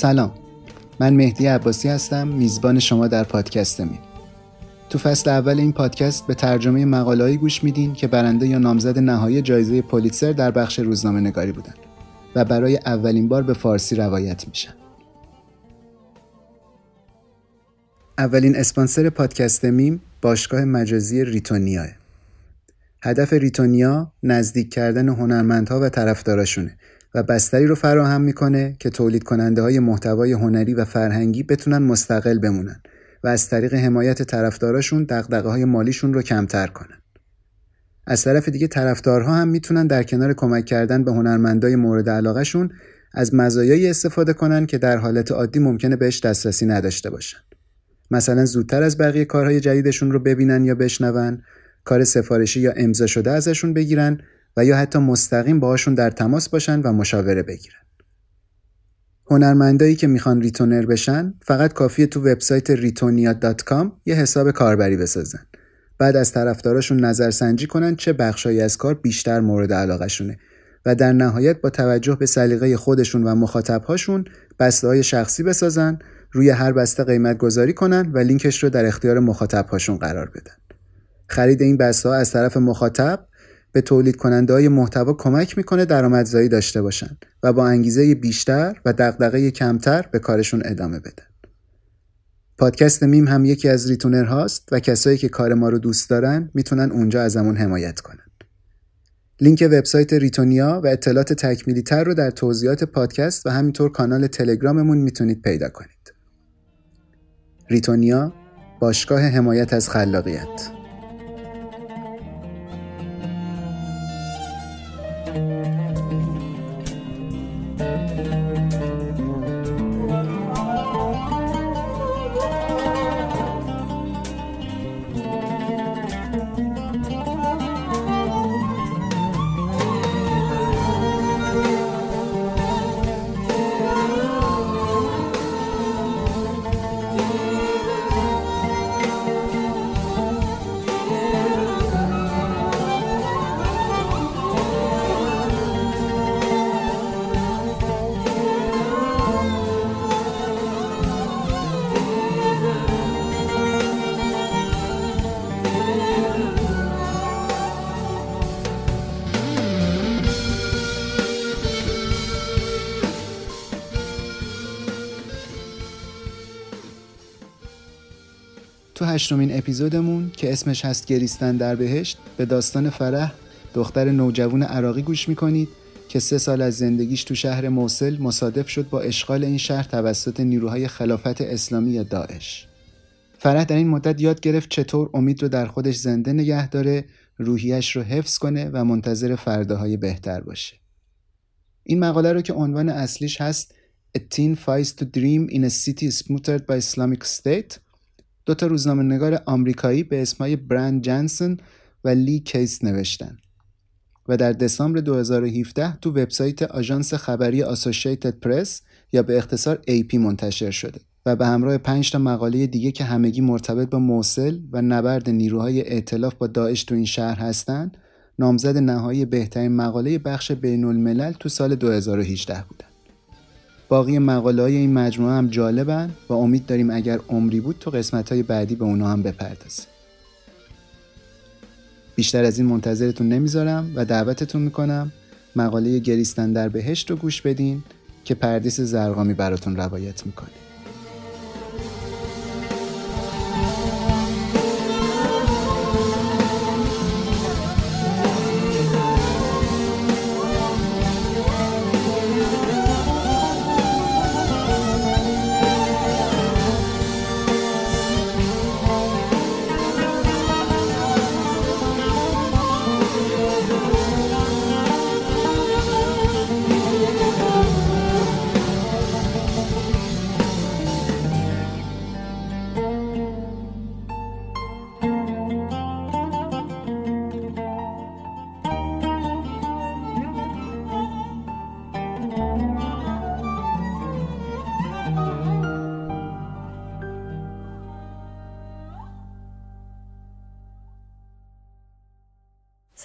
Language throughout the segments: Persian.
سلام. من مهدی عباسی هستم میزبان شما در پادکست می تو فصل اول این پادکست به ترجمه مقالهایی گوش میدین که برنده یا نامزد نهایی جایزه پولیتسر در بخش روزنامه نگاری بودن و برای اولین بار به فارسی روایت میشن. اولین اسپانسر پادکست میم باشگاه مجازی ریتونیاه هدف ریتونیا نزدیک کردن هنرمندها و طرفداراشونه. و بستری رو فراهم می‌کنه که تولید کننده های محتوای هنری و فرهنگی بتونن مستقل بمونن و از طریق حمایت طرفداراشون دغدغه های مالیشون رو کمتر کنن. از طرف دیگه طرفدارها هم می‌تونن در کنار کمک کردن به هنرمندای مورد علاقهشون از مزایایی استفاده کنن که در حالت عادی ممکنه بهش دسترسی نداشته باشن. مثلا زودتر از بقیه کارهای جدیدشون رو ببینن یا بشنون، کار سفارشی یا امضا شده ازشون بگیرن و یا حتی مستقیم باهاشون در تماس باشن و مشاوره بگیرن. هنرمندایی که می‌خوان ریتونر بشن فقط کافیه تو وبسایت ریتونیا.com یه حساب کاربری بسازن. بعد از طرفداراشون نظرسنجی کنن چه بخشایی از کار بیشتر مورد علاقهشونه و در نهایت با توجه به سلیقه خودشون و مخاطبهاشون بسته های شخصی بسازن روی هر بسته قیمت گذاری کنن و لینکش رو در اختیار مخاطبهاشون قرار بدن. خرید این بسته ها از طرف مخاطب به تولید کننده های محتوا کمک می‌کنه درآمدزایی داشته باشن و با انگیزه بیشتر و دغدغه کمتر به کارشون ادامه بدن. پادکست میم هم یکی از ریتونر هاست و کسایی که کار ما رو دوست دارن می‌تونن اونجا ازمون حمایت کنن. لینک وبسایت ریتونیا و اطلاعات تکمیلی تر رو در توضیحات پادکست و همینطور کانال تلگراممون می‌تونید پیدا کنید. ریتونیا باشگاه حمایت از خلاقیت هشتمین اپیزودمون که اسمش هست گریستن در بهشت به داستان فرح دختر نوجوان عراقی گوش می‌کنید که سه سال از زندگیش تو شهر موسل مصادف شد با اشغال این شهر توسط نیروهای خلافت اسلامی داعش. فرح در این مدت یاد گرفت چطور امید رو در خودش زنده نگه داره، روحیش رو حفظ کنه و منتظر فرداهای بهتر باشه. این مقاله رو که عنوان اصلیش هست A teen fights to dream in a city smothered by Islamic State دو تا روزنامه نگار آمریکایی به اسمای برند جنسن و لی کیس نوشتن. و در دسامبر 2017 تو وبسایت آژانس خبری آسوشیتد پرس یا به اختصار AP منتشر شده و به همراه 5 تا مقاله دیگه که همگی مرتبط با موصل و نبرد نیروهای ائتلاف با داعش تو این شهر هستند نامزد نهایی بهترین مقاله بخش بین الملل تو سال 2018 بودن. باقی مقاله های این مجموعه هم جالبن و امید داریم اگر عمری بود تو قسمت های بعدی به اونا هم بپردازیم. بیشتر از این منتظرتون نمی‌ذارم و دعوتتون می‌کنم مقاله گریستن در بهشت رو گوش بدین که پردیس زرقامی براتون روایت می‌کنه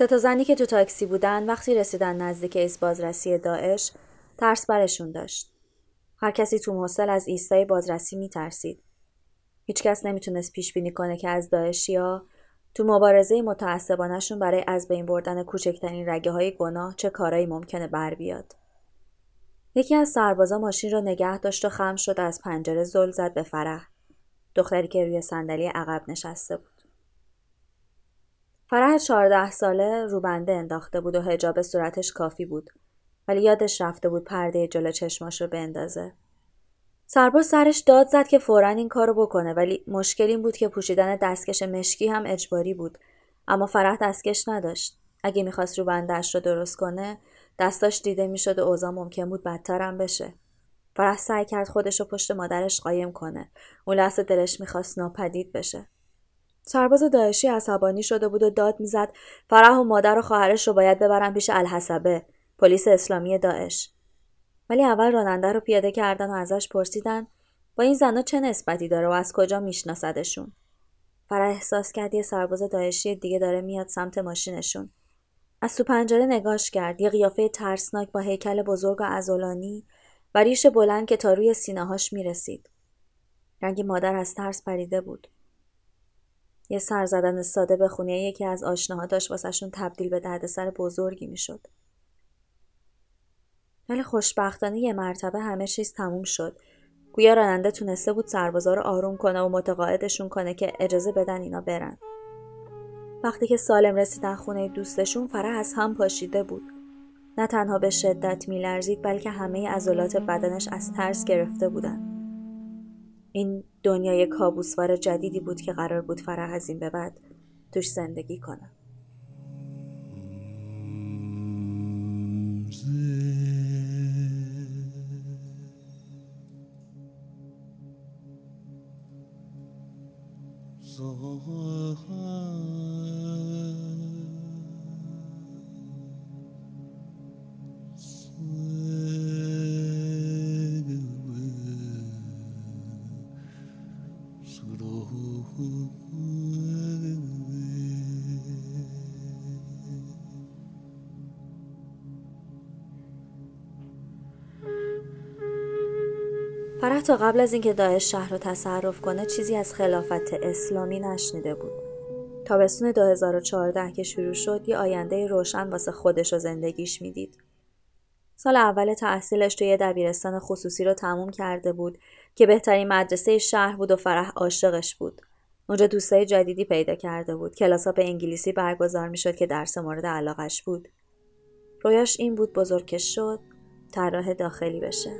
تا زنی که تو تاکسی بودن وقتی رسیدن نزدیک ایست بازرسی داعش ترس برشون داشت. هر کسی تو موصل از ایستای بازرسی میترسید. هیچکس نمی‌تونست پیش بینی کنه که از داعشیا تو مبارزه متعصبانشون برای از بین بردن کوچکترین رگه های گناه چه کارایی ممکنه بر بیاد. یکی از سربازا ماشین رو نگه داشت و خم شد از پنجره زل زد به فرح. دختری که روی صندلی عقب نشسته بود. فرح چهارده ساله روبنده انداخته بود و هجاب صورتش کافی بود ولی یادش رفته بود پرده جلو چشماش رو بندازه. سرباز سرش داد زد که فورا این کارو بکنه ولی مشکل این بود که پوشیدن دستکش مشکی هم اجباری بود اما فرح دستکش نداشت. اگه می‌خواست روبندهش رو درست کنه دستاش دیده می‌شد و اوضاع ممکن بود بدترم بشه. فرح سعی کرد خودش رو پشت مادرش قایم کنه. اون لحظه دلش می‌خواست ناپدید بشه. سرباز داعشی عصبانی شده بود و داد می‌زد فرح و مادر و خواهرش رو باید ببرن پیش الحسبه پلیس اسلامی داعش. ولی اول راننده رو پیاده کردن و ازش پرسیدن با این زنها چه نسبتی داره و از کجا میشناسدشون؟ فرح احساس کرد یه سرباز داعشی دیگه داره میاد سمت ماشینشون. از تو پنجره نگاش کرد یه قیافه ترسناک با هیکل بزرگ و ازولانی و ریش بلند که تا روی سینههاش می‌رسید. رنگ مادر از ترس پریده بود. یه سر زدن ساده به خونه یکی از آشناها داشت واسهشون تبدیل به دردسر بزرگی می‌شد. ولی خوشبختانه یه مرتبه همه چیز تموم شد. گویا راننده تونسته بود سربازا رو آروم کنه و متقاعدشون کنه که اجازه بدن اینا برن. وقتی که سالم رسیدن خونه دوستشون فرح از هم پاشیده بود. نه تنها به شدت میلرزید بلکه همه عضلات بدنش از ترس گرفته بودن. این دنیای کابوسوار جدیدی بود که قرار بود فرح از این به بعد توش زندگی کنه. فرح تا قبل از اینکه داعش شهر رو تصرف کنه چیزی از خلافت اسلامی نشنیده بود. تابستون 2014 که شروع شد یه آینده روشن واسه خودش و زندگیش می‌دید. سال اول تحصیلش توی دبیرستان خصوصی رو تموم کرده بود که بهترین مدرسه شهر بود و فرح عاشقش بود. اونجا دوستای جدیدی پیدا کرده بود کلاسا به انگلیسی برگزار می‌شد که درس مورد علاقش بود رویاش این بود بزرگش شد طراح داخلی بشه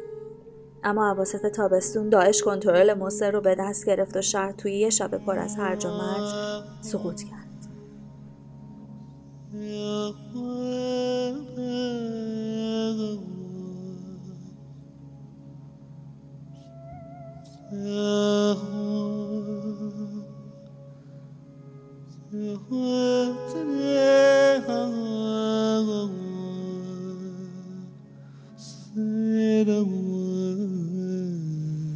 اما عواسط تابستون داعش کنترل مصر رو به دست گرفت و شهر توی یه شب پر از هرج و مرج سقوط کرد.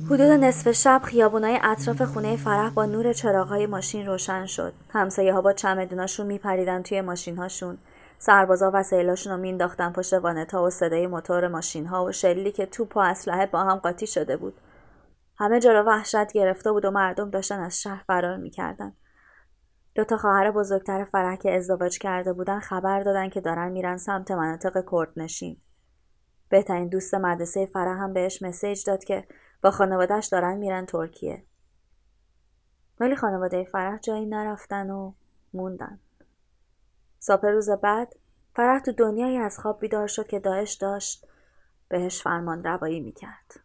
حدود نصف شب خیابونای اطراف خونه فرح با نور چراغهای ماشین روشن شد. همسایه ها با چمدوناشون میپریدن توی ماشین هاشون. سربازا وسایلاشون رو مینداختن پشت وانتا و صدای موتور ماشین ها و شلی که توپ و اسلحه با هم قاطی شده بود. همه جا را وحشت گرفته بود و مردم داشتن از شهر فرار می‌کردن. دو تا خواهر بزرگتر فرح که ازدواج کرده بودن خبر دادن که دارن میرن سمت مناطق کردنشین. بهترین دوست مدرسه فرح هم بهش مسیج داد که با خانوادهش دارن میرن ترکیه. ولی خانواده فرح جایی نرفتن و موندن. صبح روز بعد فرح تو دنیایی از خواب بیدار شد که داعش داشت بهش فرمان روایی می‌کرد.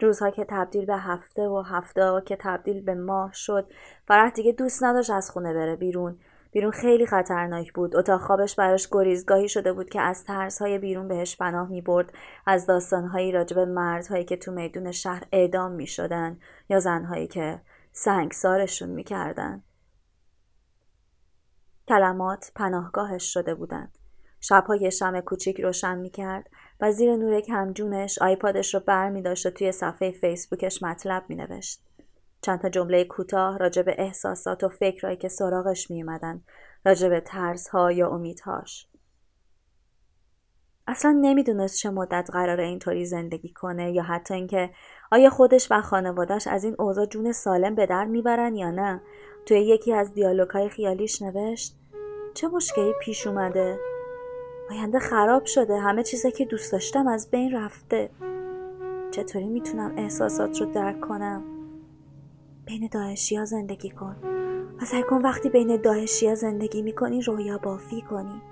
روزها که تبدیل به هفته و هفته که تبدیل به ماه شد فرح دیگه دوست نداشت از خونه بره بیرون بیرون خیلی خطرناک بود اتاق خوابش براش گریزگاهی شده بود که از های بیرون بهش پناه می برد از داستانهایی راجب مردهایی که تو میدون شهر اعدام می شدن یا زنهایی که سنگسارشون می کردن. کلمات پناهگاهش شده بودند. شبها یه شم کوچیک روشن می کرد و زیر نور کمجونش آیپادش رو بر می داشت و توی صفحه فیسبوکش مطلب می نوشت. چند تا جمله کوتاه راجع به احساسات و فکرهایی که سراغش می اومدن راجع به ترسها یا امیدهاش. اصلا نمی‌دونست چه مدت قراره اینطوری زندگی کنه یا حتی اینکه آیا خودش و خانوادش از این اوضاع جون سالم به در می‌برن یا نه. توی یکی از دیالوگهای خیالیش نوشت چه مشکلی پیش اومده؟ آینده خراب شده همه چیزی که دوست داشتم از بین رفته. چطوری می‌تونم احساسات رو درک کنم؟ بین داعشی زندگی کن و سعی کن وقتی بین داعشی زندگی می‌کنی رویا بافی کنی.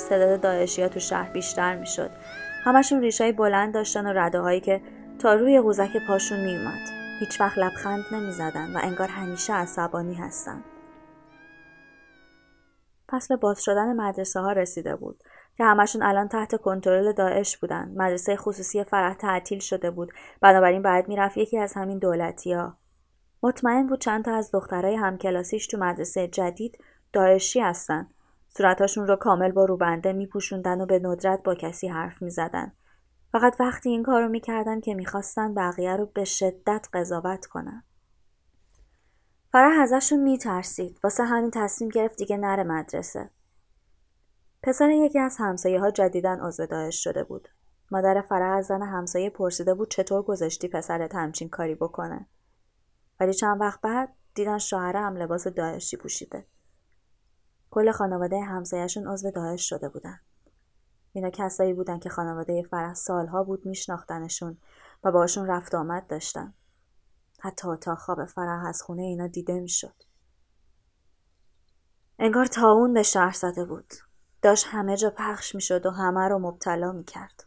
روز تعداد داعشی تو شهر بیشتر می‌شد. همشون ریشای بلند داشتن و رده هایی که تا روی قوزک پاشون میومد هیچ وقت لبخند نمی‌زدن و انگار همیشه عصبانی هستن. فصل باز شدن مدرسه ها رسیده بود که همشون الان تحت کنترل داعش بودن. مدرسه خصوصی فرح تعطیل شده بود. بنابراین بعد می‌رفت یکی از همین دولتی ها. مطمئن بود چند تا از دخترای همکلاسیش تو مدرسه جدید داعشی هستن. صورتاشون رو کامل با روبنده میپوشوندن و به ندرت با کسی حرف می‌زدن. فقط وقتی این کارو می‌کردن که می‌خواستن بقیه رو به شدت قضاوت کنن. فرح ازشون میترسید. واسه همین تصمیم گرفت دیگه نره مدرسه. پسر یکی از همسایه ها جدیدن داعش شده بود. مادر فرح از زن همسایه پرسیده بود چطور گذاشتی پسرت همچین کاری بکنه. ولی چند وقت بعد دیدن شوهره هم لباس داعشی پوشیده. کل خانواده همسایهشون عضو داعش شده بودن. اینا کسایی بودن که خانواده فرح سالها بود میشناختنشون و باشون رفت آمد داشتن. حتی اتاق خواب فرح از خونه اینا دیده می‌شد. انگار تاون به شهر زده بود. داشت همه جا پخش می‌شد و همه رو مبتلا می‌کرد.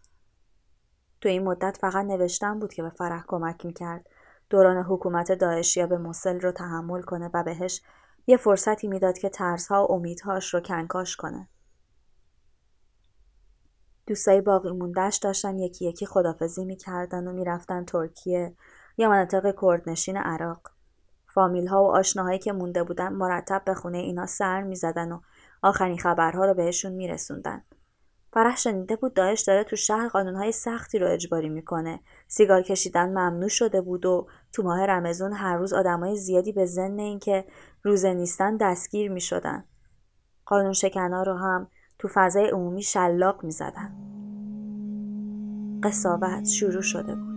تو این مدت فقط نوشتن بود که به فرح کمک می‌کرد دوران حکومت داعشیا به موسل رو تحمل کنه و بهش یه فرصتی می‌داد که ترسها و امیدهاش رو کنکاش کنه. دوستای باقی موندهش داشتن یکی یکی خدافزی می‌کردن و می‌رفتن ترکیه یا مناطق کردنشین عراق. فامیل ها و آشناهایی که مونده بودن مرتب به خونه اینا سر می‌زدن و آخرین خبرها رو بهشون میرسوندن. فرح شنیده بود داعش داره تو شهر قانونهای سختی رو اجباری می‌کنه. سیگار کشیدن ممنوع شده بود و تو ماه رمزون هر روز آدمای زیادی به ضمن اینکه روزه نیستن دستگیر می‌شدن. قانون شکنا رو هم تو فضای عمومی شلاق می‌زدن. قصاوت شروع شده بود.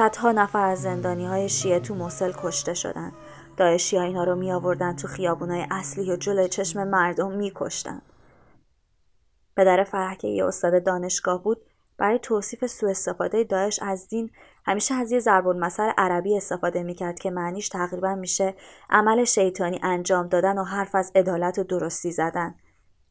صدها نفر از زندانی های شیعه تو موسل کشته شدن داعشی ها اینا رو می آوردن تو خیابونای اصلی و جلوی چشم مردم می کشتن. پدر فرح که یه استاد دانشگاه بود برای توصیف سوء استفاده داعش از دین همیشه از یه ضرب المثل عربی استفاده می‌کرد که معنیش تقریبا میشه عمل شیطانی انجام دادن و حرف از عدالت و درستی زدن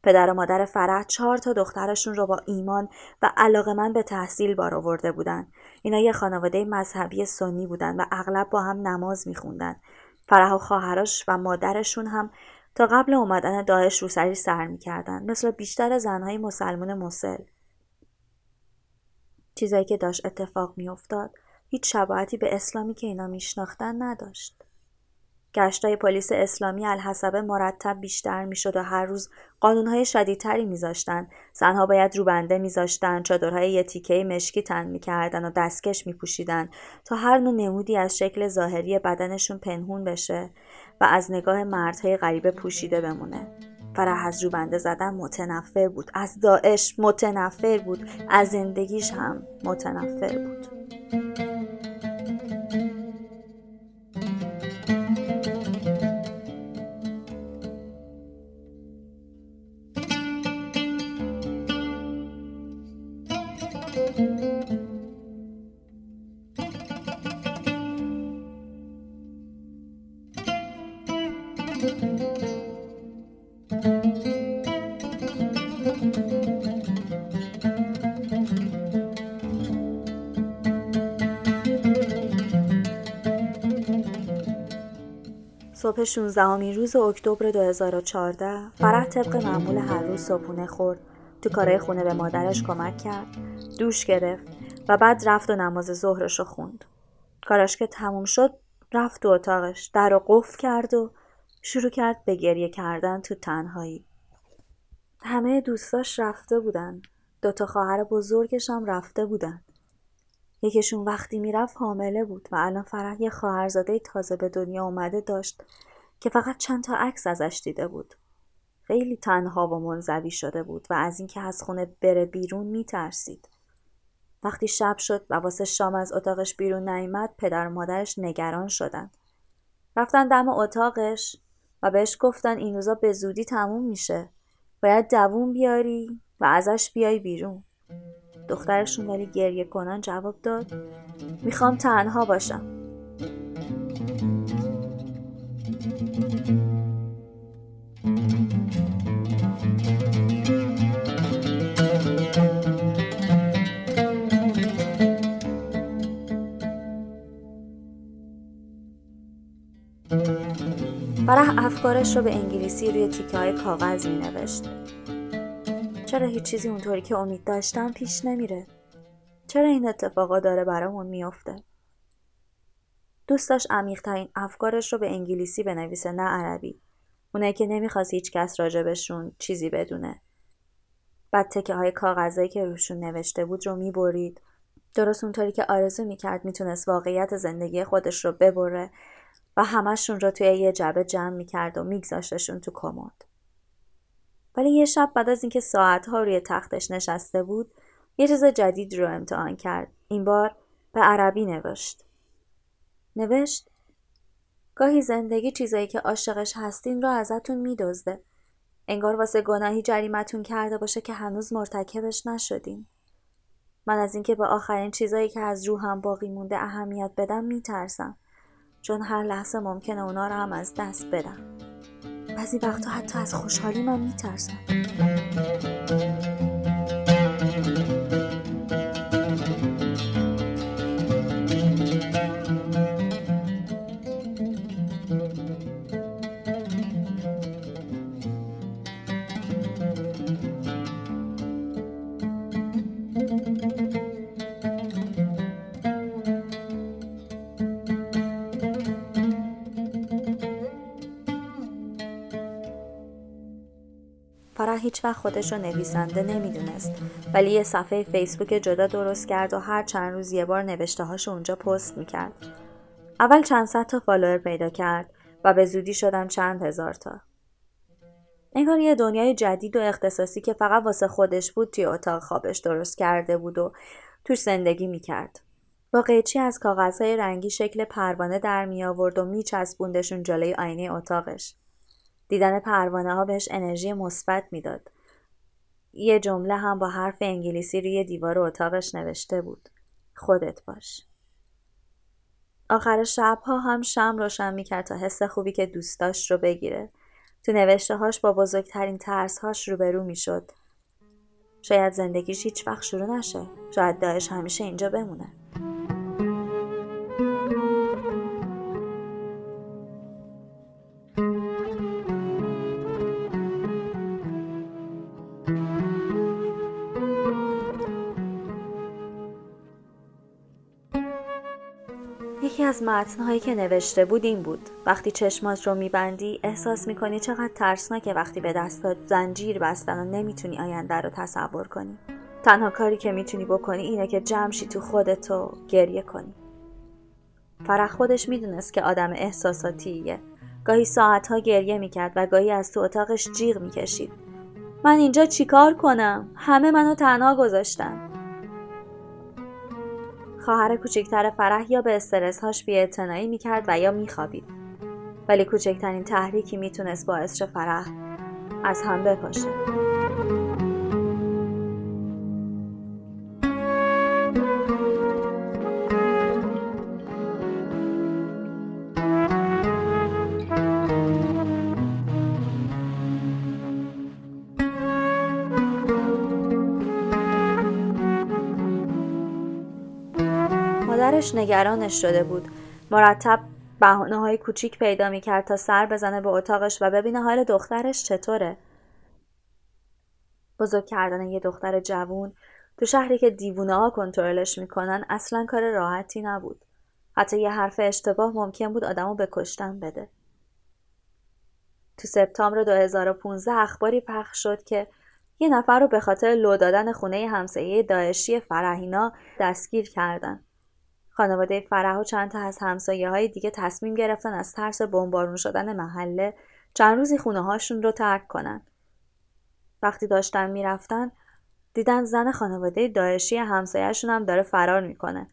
پدر و مادر فرح چهار تا دخترشون رو با ایمان و علاقه من به تحصیل بار آورده بودن. اینا یه خانواده مذهبی سنی بودن و اغلب با هم نماز میخوندن. فرح و خواهرش و مادرشون هم تا قبل اومدن داعش روسری سر می‌کردن مثل بیشتر زنهای مسلمان مسل. چیزایی که داشت اتفاق میافتاد هیچ شباهتی به اسلامی که اینا میشناختن نداشت. گشتای پلیس اسلامی الحسبه مرتب بیشتر می‌شد و هر روز قانونهای شدیدتری میذاشتن زنها باید روبنده میذاشتن چادرهای یه تیکه مشکی تن می‌کردن و دستکش میپوشیدن تا هر نوع نمودی از شکل ظاهری بدنشون پنهون بشه و از نگاه مردهای غریبه پوشیده بمونه. فرح از روبنده زدن متنفر بود. از داعش متنفر بود. از زندگیش هم متنفر بود. صبح 16 روز اکتبر 2014 فرح طبق معمول هر روز صبحونه خورد. تو کارهای خونه به مادرش کمک کرد دوش گرفت و بعد رفت و نماز ظهرش رو خوند. کارش که تموم شد رفت تو اتاقش در رو قفل کرد و شروع کرد به گریه کردن تو تنهایی. همه دوستاش رفته بودن. دوتا خواهر بزرگش هم رفته بودن. یکیشون وقتی می‌رفت حامله بود و الان فرح یه خواهرزاده تازه به دنیا اومده داشت که فقط چند تا عکس ازش دیده بود. خیلی تنها و منزوی شده بود و از اینکه از خونه بره بیرون میترسید. وقتی شب شد و واسه شام از اتاقش بیرون نیامد پدر و مادرش نگران شدن. رفتن دم اتاقش و بهش گفتن این روزا به زودی تموم میشه. باید دووم بیاری و ازش بیای بیرون. دخترشون ولی گریه کنان جواب داد می‌خوام تنها باشم فرح افکارش رو به انگلیسی روی تیکه های کاغذ می نوشت. چرا هیچ چیزی اونطوری که امید داشتم پیش نمیره؟ چرا این اتفاقا داره برامون میافته؟ دوست داشت عمیقترین افکارش رو به انگلیسی بنویسه نه عربی. اونه که نمی‌خواست هیچ کس راجبشون چیزی بدونه. بعد تکه های کاغذایی که روشون نوشته بود رو می‌برید. درست اونطوری که آرزو می‌کرد می‌تونست واقعیت زندگی خودش رو ببره و همشون رو توی یه جبه جمع می‌کرد و میگذاشتشون تو کمد. ولی یه شب بعد از اینکه ساعتها روی تختش نشسته بود یه چیز جدید رو امتحان کرد. این بار به عربی نوشت. نوشت گاهی زندگی چیزایی که عاشقش هستین رو ازتون میدزده. انگار واسه گناهی جریمتون کرده باشه که هنوز مرتکبش نشدین. من از اینکه به آخرین چیزایی که از روحم باقی مونده اهمیت بدم میترسم چون هر لحظه ممکنه اونا رو هم از دست بدم. بعضی وقتا حتی از خوشحالی من میترسم هیچ وقت خودش رو نویسنده نمی‌دونست ولی یه صفحه فیسبوک جدا درست کرد و هر چند روز یه بار نوشته هاش اونجا پست می‌کرد. اول چند صد تا فالوور پیدا کرد و به زودی شدن چند هزار تا. انگار یه دنیای جدید و اختصاصی که فقط واسه خودش بود توی اتاق خوابش درست کرده بود و توش زندگی می‌کرد. با قیچی از کاغذهای رنگی شکل پروانه در می آورد و میچسبوندشون جلوی آینه اتاقش. دیدن پروانه ها بهش انرژی مثبت می‌داد. یه جمله هم با حرف انگلیسی روی دیوار اتاقش نوشته بود. خودت باش. آخر شبها هم شم روشن می‌کرد تا حس خوبی که دوست داشت رو بگیره. تو نوشته هاش با بزرگترین ترس هاش روبرو می‌شد. شاید زندگیش هیچ وقت شروع نشه. شاید داعش همیشه اینجا بمونه. از متنهایی که نوشته بود این بود. وقتی چشمات رو میبندی احساس می‌کنی چقدر ترسناکه وقتی به دستات زنجیر بستن و نمی‌تونی آینده رو تصور کنی. تنها کاری که می‌تونی بکنی اینه که جمشی تو خودتو گریه کنی. فرح خودش می‌دونست که آدم احساساتیه. گاهی ساعتها گریه می‌کرد و گاهی از تو اتاقش جیغ می‌کشید. من اینجا چیکار کنم؟ همه منو تنها گذاشتن. خواهر کوچکتر فرح یا به استرس هاش می می‌کرد و یا میخوابید. ولی کوچکترین تحریکی می‌تونست باعث شه فرح از هم بپاشه. مادرش نگرانش شده بود. مرتب بهانه های کوچیک پیدا می‌کرد تا سر بزنه به اتاقش و ببینه حال دخترش چطوره. بزرگ کردن یه دختر جوون تو شهری که دیوونه ها کنترلش می‌کنن اصلا کار راحتی نبود. حتی یه حرف اشتباه ممکن بود آدمو به کشتن بده. تو سپتامبر 2015 اخباری پخش شد که یه نفر رو به خاطر لو دادن خونه همسایه داعشی فرهینا دستگیر کردن. خانواده فرح و چند تا از همسایه های دیگه تصمیم گرفتن از ترس بمبارون شدن محله چند روزی خونه هاشون رو ترک کنن. وقتی داشتن می‌رفتن دیدن زن خانواده داعشی همسایهشون هم داره فرار می‌کنه.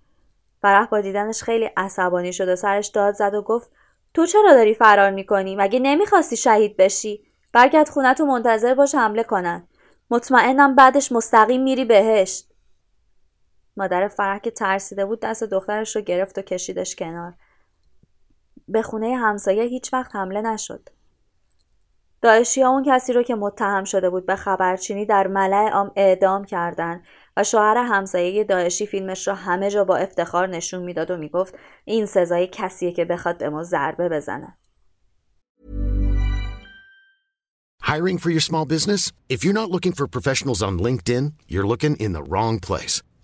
فرح با دیدنش خیلی عصبانی شد و سرش داد زد و گفت تو چرا داری فرار می‌کنی؟ مگه نمی‌خواستی شهید بشی؟ برگرد خونت و منتظر باش حمله کنن. مطمئنم بعدش مستقیم میری بهشت. مادر فرح که ترسیده بود دست دخترش رو گرفت و کشیدش کنار. به خونه همسایه هیچ وقت حمله نشد. داعشی اون کسی رو که متهم شده بود به خبرچینی در ملع عام اعدام کردن و شوهر همسایه داعشی فیلمش رو همه جا با افتخار نشون می‌داد و می‌گفت این سزای کسیه که بخواد به ما ضربه بزنه. Hiring for your small business? If you're not looking for professionals on LinkedIn, you're looking in the wrong place.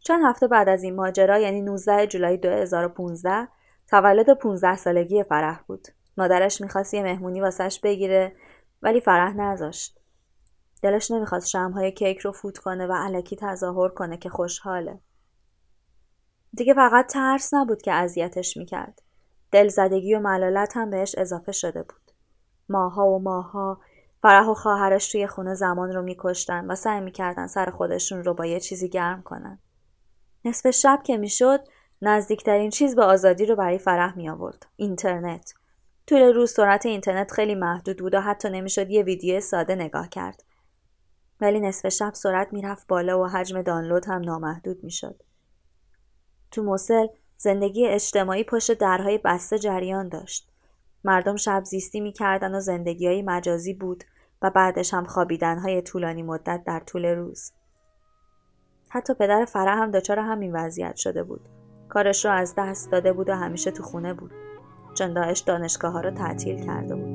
چند هفته بعد از این ماجرا یعنی 19 جولای 2015 تولد 15 سالگی فرح بود. مادرش می‌خواست یه مهمونی واسش بگیره ولی فرح نذاشت. دلش نمی‌خواست شمهای کیک رو فوت کنه و علکی تظاهر کنه که خوشحاله. دیگه فقط ترس نبود که اذیتش می‌کرد. دلزدگی و ملالت هم بهش اضافه شده بود. ماها و ماها فرح و خواهرش توی خونه زمان رو میکشتن و سعی می‌کردن سر خودشون رو با یه چیزی گرم کنن. نصف شب که می‌شد نزدیکترین چیز به آزادی رو برای فرح می آورد. اینترنت. طول روز سرعت اینترنت خیلی محدود بود و حتی نمی‌شد یه ویدیو ساده نگاه کرد. ولی نصف شب سرعت می‌رفت بالا و حجم دانلود هم نامحدود می‌شد. تو موسل زندگی اجتماعی پشت درهای بسته جریان داشت. مردم شب زیستی می‌کردن و زندگی های مجازی بود و بعدش هم خوابیدن های طولانی مدت در طول روز. حتی پدر فرح هم دچار همین وضعیت شده بود. کارش رو از دست داده بود و همیشه تو خونه بود. چون داعش دانشگاه ها رو تعطیل کرده بود.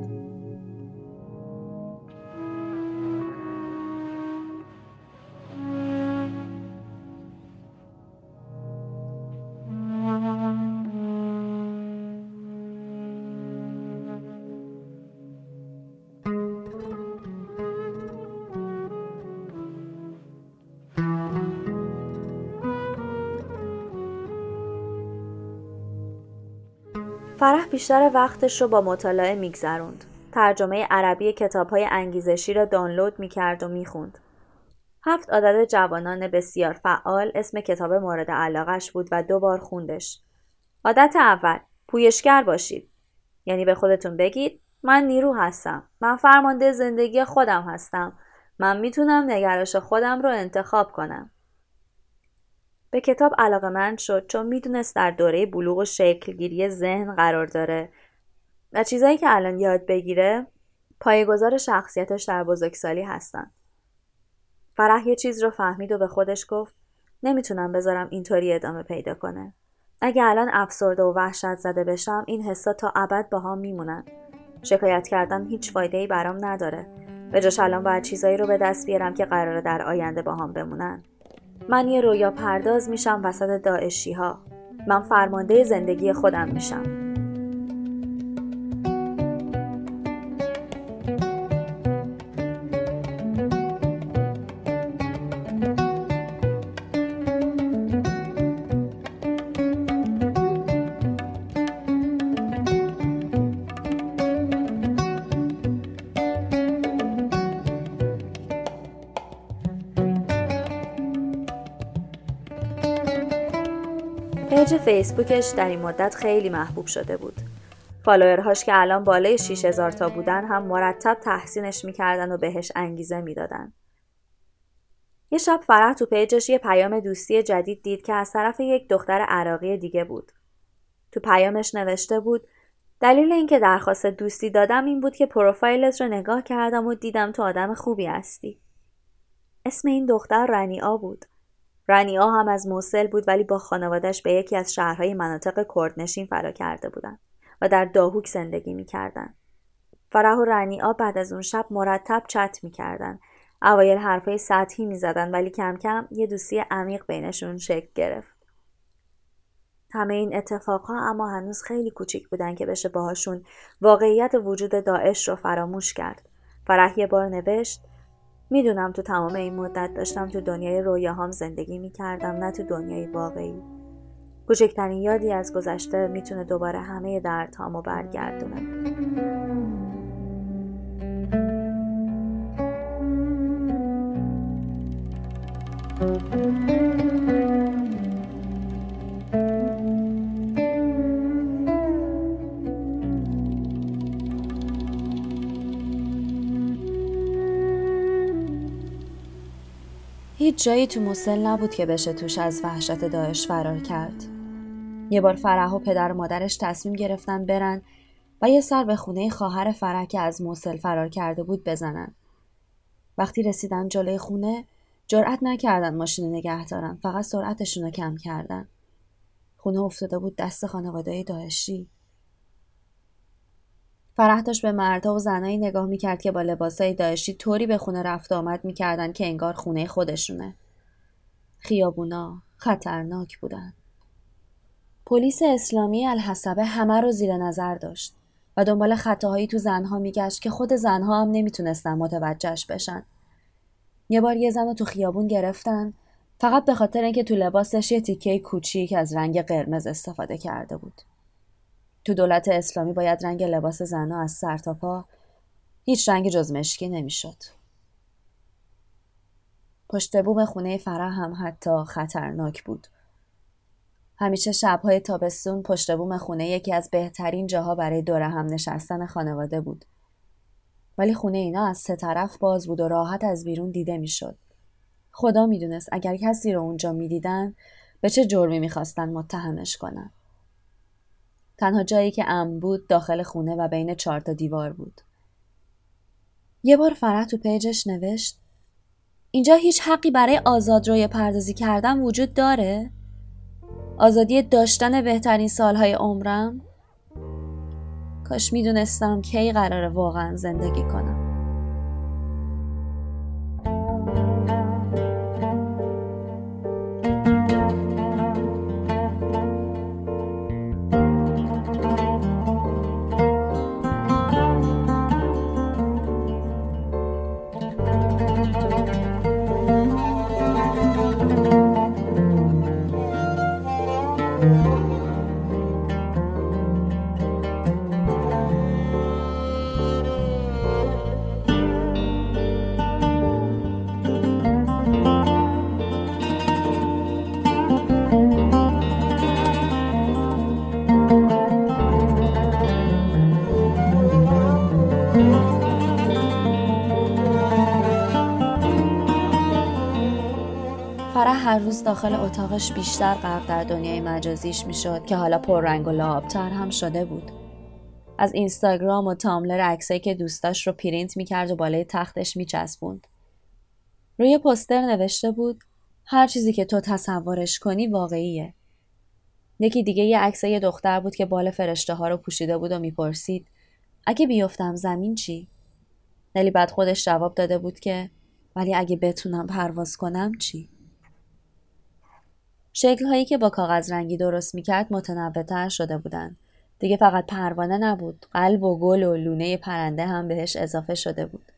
بیشتر وقتش رو با مطالعه میگذروند. ترجمه عربی کتاب های انگیزشی را دانلود می‌کرد و می‌خوند. هفت عدد جوانان بسیار فعال اسم کتاب مورد علاقش بود و دو بار خوندش. عادت اول پویشگر باشید. یعنی به خودتون بگید من نیرو هستم. من فرمانده زندگی خودم هستم. من می‌تونم نگرش خودم رو انتخاب کنم. به کتاب علاقه شد چون می‌دونست در دوره بلوغ و شکلگیری ذهن قرار داره و چیزایی که الان یاد بگیره پایگذار شخصیتش در بزرگسالی هستن. فرح یه چیز رو فهمید و به خودش گفت نمی‌تونم بذارم اینطوری ادامه پیدا کنه. اگه الان افسرده و وحشت زده بشم این حسا تا ابد با هم میمونن. شکایت کردن هیچ فایده ای برام نداره. به جاش الان باید چیزایی رو به دست بیارم که قراره در آینده با هم بمونن. من یه رویا پرداز میشم وسط داعشی ها. من فرمانده زندگی خودم میشم. page فیسبوکش در این مدت خیلی محبوب شده بود. follower هاش که الان بالای 6000 تا بودن هم مرتب تحسینش می‌کردن و بهش انگیزه می‌دادن. یه شب فرح تو page ش یه پیام دوستی جدید دید که از طرف یک دختر عراقی دیگه بود. تو پیامش نوشته بود دلیل اینکه درخواست دوستی دادم این بود که پروفایلت رو نگاه کردم و دیدم تو آدم خوبی هستی. اسم این دختر رنیا بود. رنیا هم از موسل بود ولی با خانوادش به یکی از شهرهای مناطق کردنشین فرا کرده بودند و در داهوک زندگی می‌کردند. فرح و رنیا بعد از اون شب مرتب چت می‌کردن. اوایل حرفای سطحی می‌زدن ولی کم کم یه دوستی عمیق بینشون شکل گرفت. همه این اتفاقها اما هنوز خیلی کوچیک بودن که بشه باهاشون واقعیت وجود داعش رو فراموش کرد. فرح یه بار نوشت می‌دونم تو تمام این مدت داشتم تو دنیای رویاهام زندگی می‌کردم نه تو دنیای واقعی. کوچکترین یادی از گذشته می‌تونه دوباره همه دردهامو برگردونه. هیچ جایی تو موسل نبود که بشه توش از وحشت داعش فرار کرد. یه بار فرح و پدر و مادرش تصمیم گرفتن برن و یه سر به خونه خواهر فرح که از موسل فرار کرده بود بزنن. وقتی رسیدن جلوی خونه جرأت نکردن ماشین نگه دارن فقط سرعتشون رو کم کردن. خونه افتاده بود دست خانواده داعشی. فرح داشت به مردها و زنایی نگاه می‌کرد که با لباسای داعشی طوری به خونه رفت آمد می‌کردن که انگار خونه خودشونه. خیابونا خطرناک بودن. پلیس اسلامی الحسبه همه رو زیر نظر داشت و دنبال خطاهایی تو زنها میگشت که خود زنها هم نمی‌تونستن متوجهش بشن. یه بار یه زن رو تو خیابون گرفتن فقط به خاطر اینکه تو لباسش یه تیکه کوچیک از رنگ قرمز استفاده کرده بود. تو دولت اسلامی باید رنگ لباس زنها از سر تا پا هیچ رنگ جز مشکی نمی‌شد. پشت بوم خونه فرح هم حتی خطرناک بود. همیشه شبهای تابستون پشت بوم خونه یکی از بهترین جاها برای دور هم نشستن خانواده بود. ولی خونه اینا از سه طرف باز بود و راحت از بیرون دیده می‌شد. خدا می‌دونست اگر کسی رو اونجا می‌دیدن به چه جرمی می‌خواستن متهمش کنن. تنها جایی که امن بود داخل خونه و بین چهار تا دیوار بود. یه بار فرح تو پیجش نوشت اینجا هیچ حقی برای آزاد روی پردازی کردن وجود داره؟ آزادی داشتن بهترین سالهای عمرم؟ کاش می‌دونستم کی قراره واقعا زندگی کنم. داخل اتاقش بیشتر غرق در دنیای مجازیش می‌شد که حالا پررنگ و لابتر هم شده بود. از اینستاگرام و تاملر عکسایی که دوستاش رو پرینت می‌کرد و بالای تختش میچسبوند. روی پستر نوشته بود هر چیزی که تو تصورش کنی واقعیه. یکی دیگه یه عکس یه دختر بود که بال فرشته ها رو پوشیده بود و می‌پرسید اگه بیفتم زمین چی؟ ولی بعد خودش جواب داده بود که ولی اگه بتونم پرواز کنم چی؟ شکل هایی که با کاغذ رنگی درست می‌کرد متنوعتر شده بودند. دیگه فقط پروانه نبود. قلب و گل و لونه پرنده هم بهش اضافه شده بود.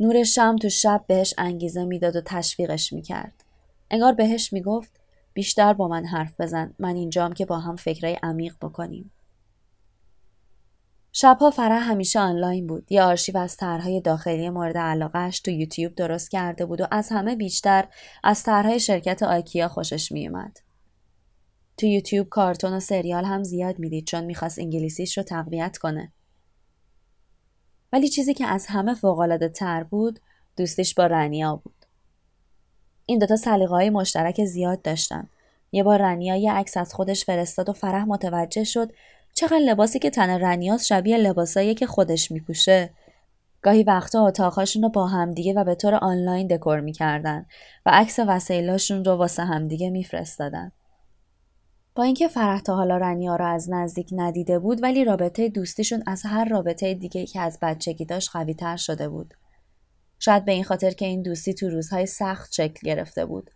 نور شم تو شب بهش انگیزه می‌داد و تشویقش می‌کرد. انگار بهش می‌گفت بیشتر با من حرف بزن. من اینجام که با هم فکرای عمیق بکنیم. شبها فرح همیشه آنلاین بود. یه آرشیو از طرحهای داخلی مورد علاقهش تو یوتیوب درست کرده بود و از همه بیشتر از طرحهای شرکت آیکیا خوشش میومد. تو یوتیوب کارتون و سریال هم زیاد می‌دید چون می‌خواست انگلیسیش رو تقویت کنه. ولی چیزی که از همه فوقالعاده تر بود دوستیش با رنیا بود. این دوتا سلیقه های مشترک زیاد داشتن. یه بار رنیا یه عکس از خودش فرستاد و فرح متوجه شد چقدر لباسی که تن رنیاس شبیه لباسایی که خودش میپوشه. گاهی وقتا اتاقهاشون رو با همدیگه و به طور آنلاین دکور می‌کردن و عکس وسایلاشون رو واسه همدیگه میفرستادن. با اینکه فرح تا حالا رنیا رو از نزدیک ندیده بود ولی رابطه دوستیشون از هر رابطه دیگه که از بچگی داشت قوی تر شده بود. شاید به این خاطر که این دوستی تو روزهای سخت شکل گرفته بود.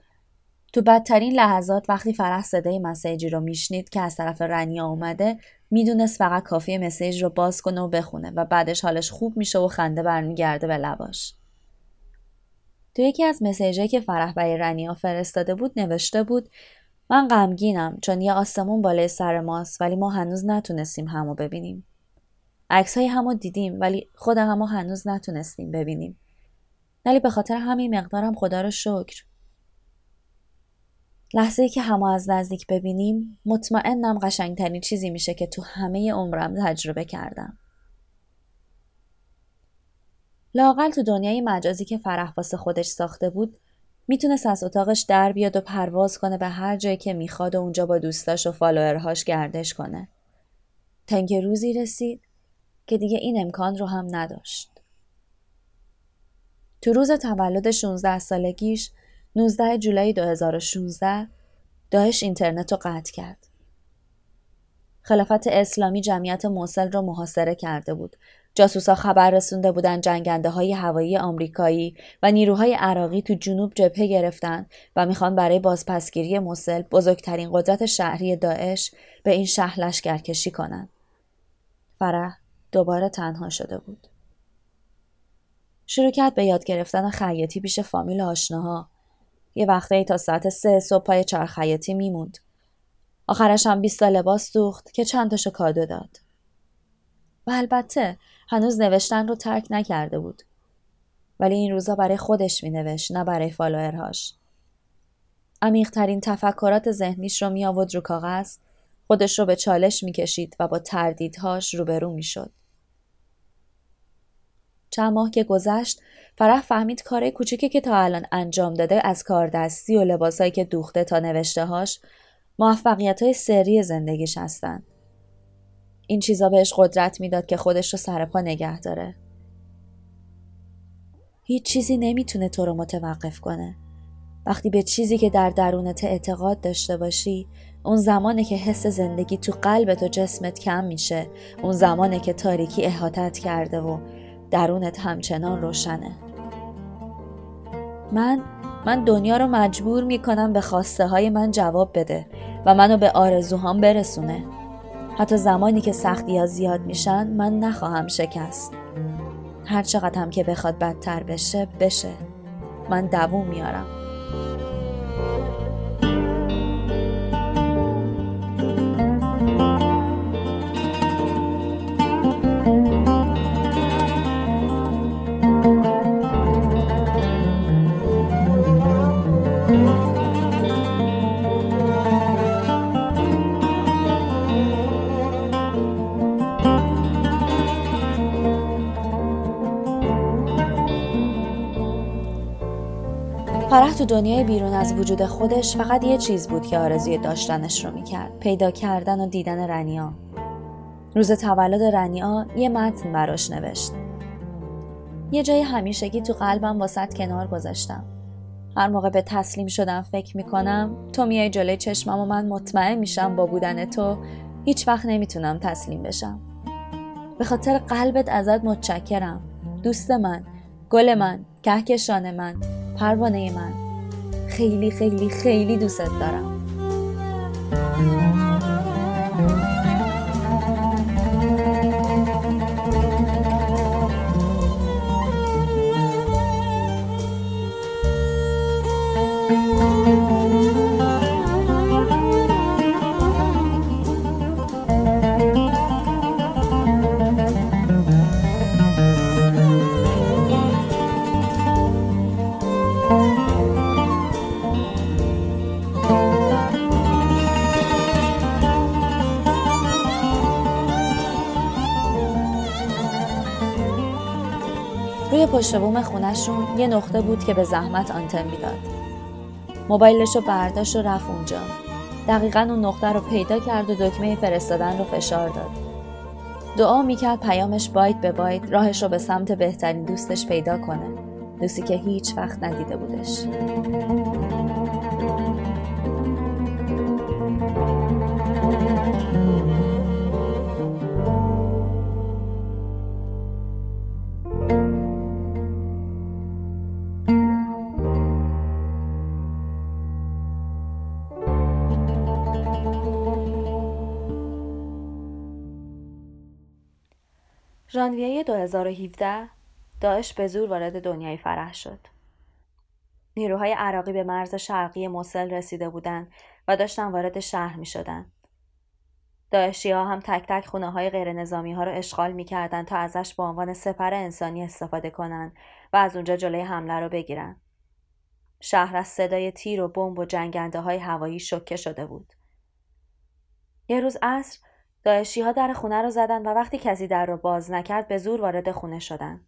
تو بدترین لحظات وقتی فرح صدای مسیجی رو میشنید که از طرف رنیا اومده می‌دونست فقط کافی مسیج رو باز کنه و بخونه و بعدش حالش خوب میشه و خنده برمیگرده به لباش. تو یکی از مسیجه که فرح برای رنیا فرستاده بود نوشته بود من غمگینم چون یه آسمون بالای سر ماست ولی ما هنوز نتونستیم همو ببینیم. عکس های همو دیدیم ولی خود همو هنوز نتونستیم ببینیم. ولی به خاطر همین مقدارم خدا رو شکر. لحظه که همه از نزدیک ببینیم مطمئنم قشنگترین چیزی میشه که تو همه عمرم تجربه کردم. لاقل تو دنیای مجازی که فرح واسه خودش ساخته بود می‌تونست از اتاقش در بیاد و پرواز کنه به هر جایی که می‌خواد و اونجا با دوستاش و فالوورهاش گردش کنه. تا اینکه روزی رسید که دیگه این امکان رو هم نداشت. تو روز تولد 16 سالگیش 19 جولای 2016 داعش اینترنت رو قطع کرد. خلافت اسلامی جمعیت موصل را محاصره کرده بود. جاسوسا خبر رسونده بودند جنگنده های هوایی آمریکایی و نیروهای عراقی تو جنوب جبهه گرفتن و می‌خوان برای بازپسگیری موصل بزرگترین قدرت شهری داعش به این شهر لشکرکشی کنند. فرح دوباره تنها شده بود. شروع کرد به یاد گرفتن خیاطی پیش فامیل آشناها یه وقته تا ساعت سه صبح پای چرخیاتی میموند. آخرش هم بیست لباس دوخت که چند تاشو کادو داد. و البته هنوز نوشتن رو ترک نکرده بود. ولی این روزا برای خودش می نوشت نه برای فالوئرهاش. عمیقترین تفکرات ذهنیش رو می آورد رو کاغذ خودش رو به چالش می کشید و با تردیدهاش روبرو می شد. چند ماه که گذشت فرح فهمید کار کوچیکی که تا الان انجام داده از کار دستی و لباسایی که دوخته تا نوشته هاش موفقیت های سری زندگیش هستند. این چیزا بهش قدرت می‌داد که خودش رو سر پا نگه داره. هیچ چیزی نمی‌تونه تو رو متوقف کنه. وقتی به چیزی که در درونت اعتقاد داشته باشی اون زمانه که حس زندگی تو قلبت و جسمت کم میشه اون زمانه که تاریکی احاطت کرده و درونت همچنان روشنه. من من دنیا رو مجبور می‌کنم به خواسته های من جواب بده و منو به آرزوهام برسونه. حتی زمانی که سختی ها زیاد میشن من نخواهم شکست. هر چقدر هم که بخواد بدتر بشه بشه. من دووم میارم. فرح تو دنیای بیرون از وجود خودش فقط یه چیز بود که آرزوی داشتنش رو می‌کرد. پیدا کردن و دیدن رنیا. روز تولد رنیا یه متن براش نوشت. یه جای همیشگی تو قلبم واسط کنار گذاشتم. هر موقع به تسلیم شدم فکر می‌کنم تو میای جلوی چشمم و من مطمئن میشم با بودن تو هیچ وقت نمی‌تونم تسلیم بشم. به خاطر قلبت ازت متشکرم. دوست من گل من کهکشان من. پروانه من. خیلی خیلی خیلی دوست دارم. پشت بوم خونشون یه نقطه بود که به زحمت آنتن می‌داد. موبایلش رو برداشت و رفت اونجا. دقیقا اون نقطه رو پیدا کرد و دکمه فرستادن رو فشار داد. دعا می‌کرد پیامش بایت به بایت راهش رو به سمت بهترین دوستش پیدا کنه. دوستی که هیچ وقت ندیده بودش. ژانویه 2017 داعش به زور وارد دنیای فرح شد. نیروهای عراقی به مرز شرقی موسل رسیده بودند و داشتن وارد شهر می شدن. داعشی ها هم تک تک خونه های غیر نظامی ها رو اشغال می کردن تا ازش به عنوان سپر انسانی استفاده کنند و از اونجا جلوی حمله رو بگیرن. شهر از صدای تیر و بمب و جنگنده های هوایی شکه شده بود. یه روز عصر داعشی ها در خونه رو زدن و وقتی کسی در رو باز نکرد به زور وارد خونه شدن.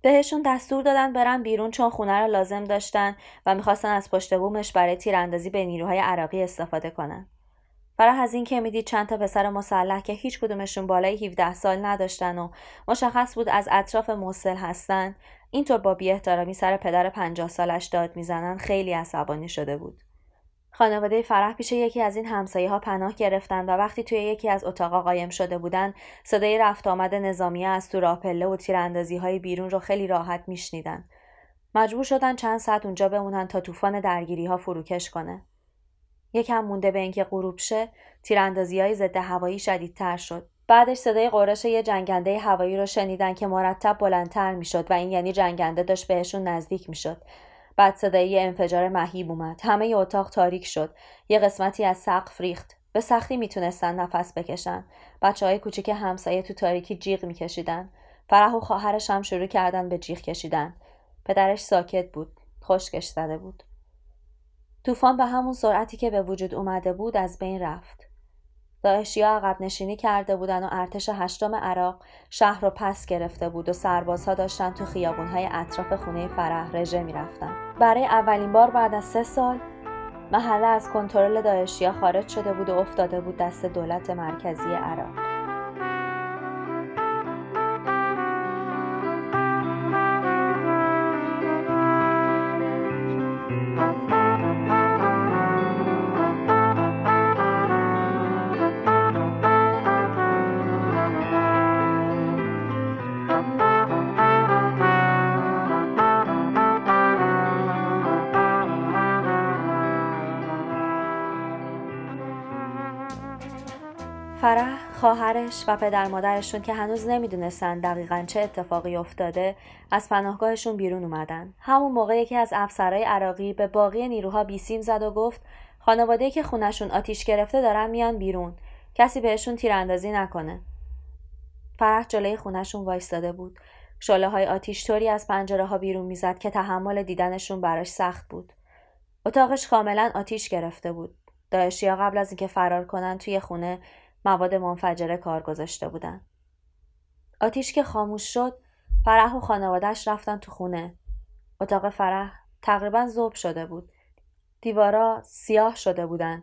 بهشون دستور دادن برن بیرون چون خونه رو لازم داشتن و می‌خواستن از پشت بومش برای تیراندازی به نیروهای عراقی استفاده کنن. فرح از این که می‌دید چند تا پسر مسلح که هیچ کدومشون بالای 17 سال نداشتن و مشخص بود از اطراف موصل هستن اینطور با بی احترامی سر پدر 50 سالش داد می‌زنن خیلی عصبانی شده بود. خانواده فرح پیش یکی از این همسایه ها پناه گرفتن و وقتی توی یکی از اتاقا قایم شده بودن صدای رفت آمد نظامی از تو راه پله و تیراندازی های بیرون رو خیلی راحت میشنیدن. مجبور شدن چند ساعت اونجا بمونن تا طوفان درگیری ها فروکش کنه. یکم مونده به اینکه غروب شه تیراندازی های ضد هوایی شدیدتر شد. بعدش صدای قرش یه جنگنده هوایی رو شنیدن که مرتب بلندتر می‌شد و این یعنی جنگنده داشت بهشون نزدیک می‌شد. بعد صدای انفجار مهیب اومد همه ی اتاق تاریک شد یه قسمتی از سقف ریخت به سختی می‌تونستن نفس بکشن. بچه های کوچیک همسایه تو تاریکی جیغ میکشیدن. فرح و خواهرش هم شروع کردن به جیغ کشیدن. پدرش ساکت بود. خشکش زده بود. طوفان به همون سرعتی که به وجود اومده بود از بین رفت. داعشیا عقب نشینی کرده بودن و ارتش هشتم عراق شهر رو پس گرفته بود و سربازها داشتن تو خیابونهای اطراف خونه فرح رژه می‌رفتن. برای اولین بار بعد از سه سال محله از کنترل داعشیا خارج شده بود و افتاده بود دست دولت مرکزی عراق. خواهرش و پدر مادرشون که هنوز نمی‌دونستن دقیقا چه اتفاقی افتاده از پناهگاهشون بیرون اومدن. همون موقع یکی از افسرهای عراقی به باقی نیروها بیسیم زد و گفت خانواده که خونشون آتیش گرفته دارن میان بیرون. کسی بهشون تیراندازی نکنه. فرح جلوی خونشون وایستاده بود. شله های آتیش طوری از پنجره ها بیرون می‌زد که تحمل دیدنشون براش سخت بود. اتاقش کاملا آتیش گرفته بود. داعشیا قبل از اینکه فرار کنن توی خونه مواد منفجره کار گذاشته بودن. آتیش که خاموش شد فرح و خانوادهش رفتن تو خونه. اتاق فرح تقریبا زوب شده بود. دیوارا سیاه شده بودن.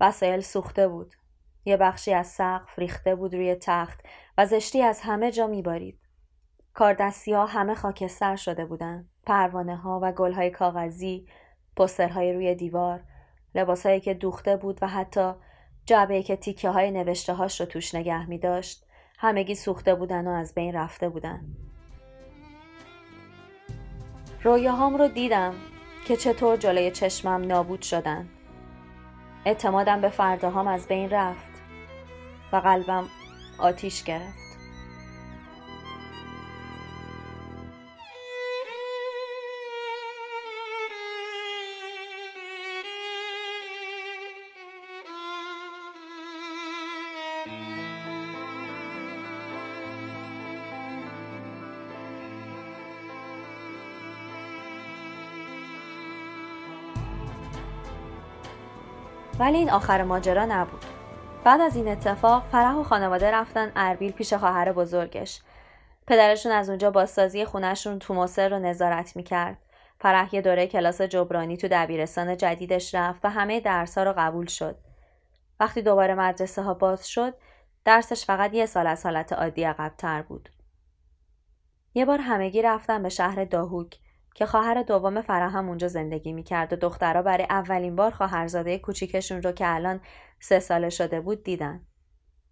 وسایل سوخته بود. یه بخشی از سقف ریخته بود روی تخت و زشتی از همه جا میبارید. کاردستی ها همه خاکستر شده بودن. پروانه ها و گل های کاغذی، پسترهای روی دیوار، لباسهایی که دوخته بود و حتی جعبه که تیکه های نوشته هاش رو توش نگه می داشت همگی سوخته بودن و از بین رفته بودن. رویاهام رو دیدم که چطور جلوی چشمم نابود شدن. اعتمادم به فرداهام از بین رفت و قلبم آتیش گرفت. ولی این آخر ماجرا نبود. بعد از این اتفاق فرح و خانواده رفتن اربیل پیش خواهر بزرگش. پدرشون از اونجا بازسازی خونهشون تو مصر رو نظارت می‌کرد. فرح یه دوره کلاس جبرانی تو دبیرستان جدیدش رفت و همه درسها رو قبول شد. وقتی دوباره مدرسه ها باز شد درسش فقط یه سال از حالت عادی عقبتر بود. یه بار همگی رفتن به شهر داهوک. که خواهر دوم فرح هم اونجا زندگی می‌کرد و دخترها برای اولین بار خواهرزاده کوچیکشون رو که الان سه ساله شده بود دیدن.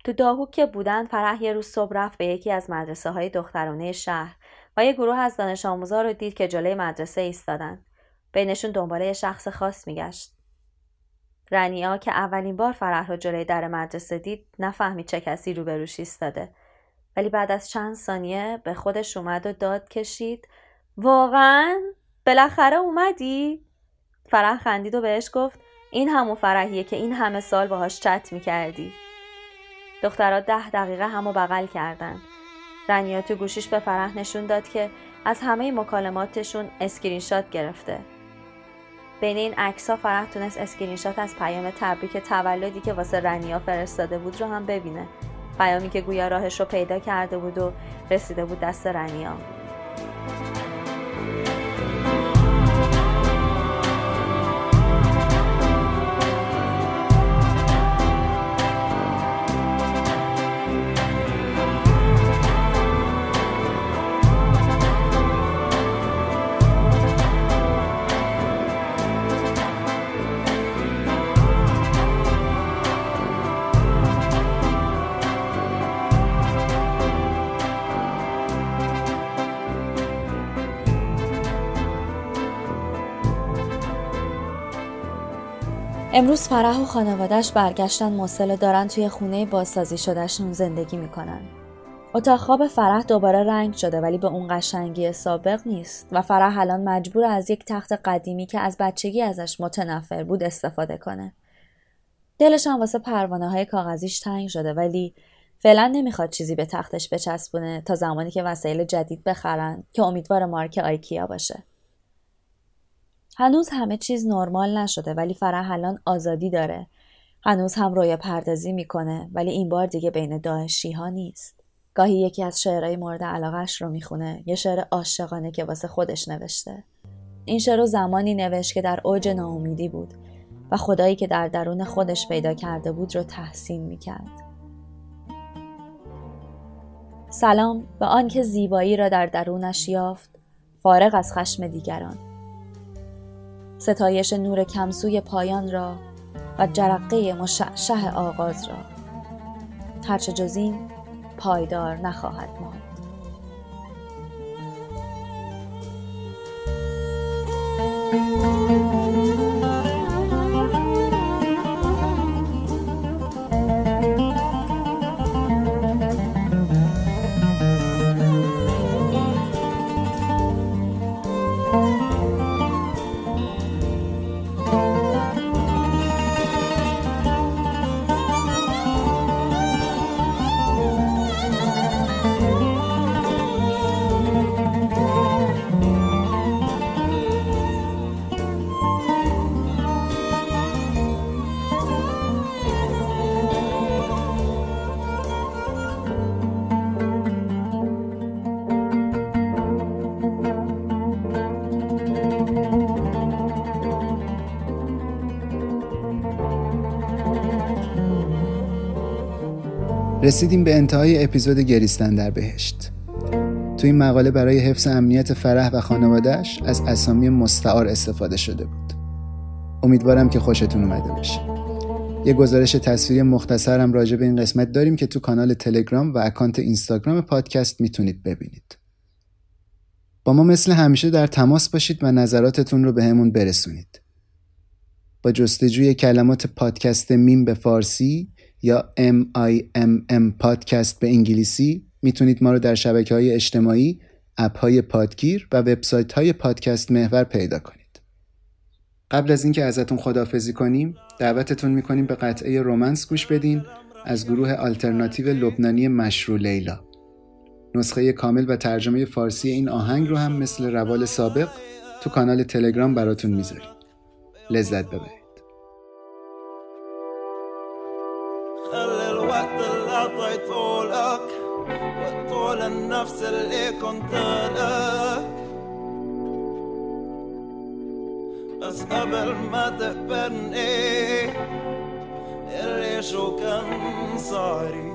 تو داهوک که بودن فرح یه روز صبح رفت به یکی از مدرسه های دخترانه شهر و یه گروه از دانش آموزا رو دید که جلوی مدرسه ایستادن. بینشون دنباله شخص خاص میگشت. رنیا که اولین بار فرح رو جلوی در مدرسه دید نفهمید چه کسی روبروش ایستاده. ولی بعد از چند ثانیه به خودش اومد و داد کشید واقعا بالاخره اومدی؟ فرح خندید و بهش گفت این همون فرحیه که این همه سال باهاش چت می‌کردی. دخترها ده دقیقه همو بغل کردن. رنیا تو گوشیش به فرح نشون داد که از همه مکالماتشون اسکرین شات گرفته. بین این عکس ها فرح تونست اسکرین شات از پیام تبریک تولدی که واسه رنیا فرستاده بود رو هم ببینه. پیامی که گویا راهش رو پیدا کرده بود و رسیده بود دست رنیا. امروز فرح و خانوادش برگشتن موصل دارن توی خونه بازسازی شدهشون زندگی می‌کنن. اتاق خواب فرح دوباره رنگ شده ولی به اون قشنگی سابق نیست و فرح الان مجبور از یک تخت قدیمی که از بچگی ازش متنفر بود استفاده کنه. دلش هم واسه پروانه های کاغذیش تنگ شده ولی فعلا نمی‌خواد چیزی به تختش بچسبونه تا زمانی که وسایل جدید بخرن که امیدوار مارک آیکیا باشه. هنوز همه چیز نرمال نشده ولی فرح الان آزادی داره. هنوز هم رویا پردازی می‌کنه ولی این بار دیگه بین داعشی ها نیست. گاهی یکی از شعرهای مورد علاقش رو می‌خونه یه شعر عاشقانه که واسه خودش نوشته. این شعر رو زمانی نوشت که در اوج ناامیدی بود و خدایی که در درون خودش پیدا کرده بود رو تحسین می‌کرد. سلام به آنکه زیبایی را در درونش یافت فارغ از خشم دیگران ستایش نور کمسوی پایان را و جرقه مشعشع آغاز را. هرچه جز پایدار نخواهد ماند. رسیدیم به انتهای اپیزود گریستن در بهشت. تو این مقاله برای حفظ امنیت فرح و خانوادهش از اسامی مستعار استفاده شده بود. امیدوارم که خوشتون اومده باشه. یه گزارش تصویری مختصرم راجع به این قسمت داریم که تو کانال تلگرام و account اینستاگرام پادکست می‌تونید ببینید. با ما مثل همیشه در تماس باشید و نظراتتون رو به برسونید. با جستجوی کلمات پادکست میم به فارسی یا MIMM پادکست به انگلیسی می‌تونید ما رو در شبکه های اجتماعی، اپ های پادگیر و وبسایت های پادکست محور پیدا کنید. قبل از اینکه ازتون خدافزی کنیم، دعوتتون می‌کنیم به قطعه رومنس گوش بدین از گروه آلترناتیو لبنانی مشروع لیلا. نسخه کامل و ترجمه فارسی این آهنگ رو هم مثل روال سابق تو کانال تلگرام براتون می‌ذاریم. لذت ببرید. وطول النفس اللي كنت لك بس قبل ما تقبلني اللي شو كان صاري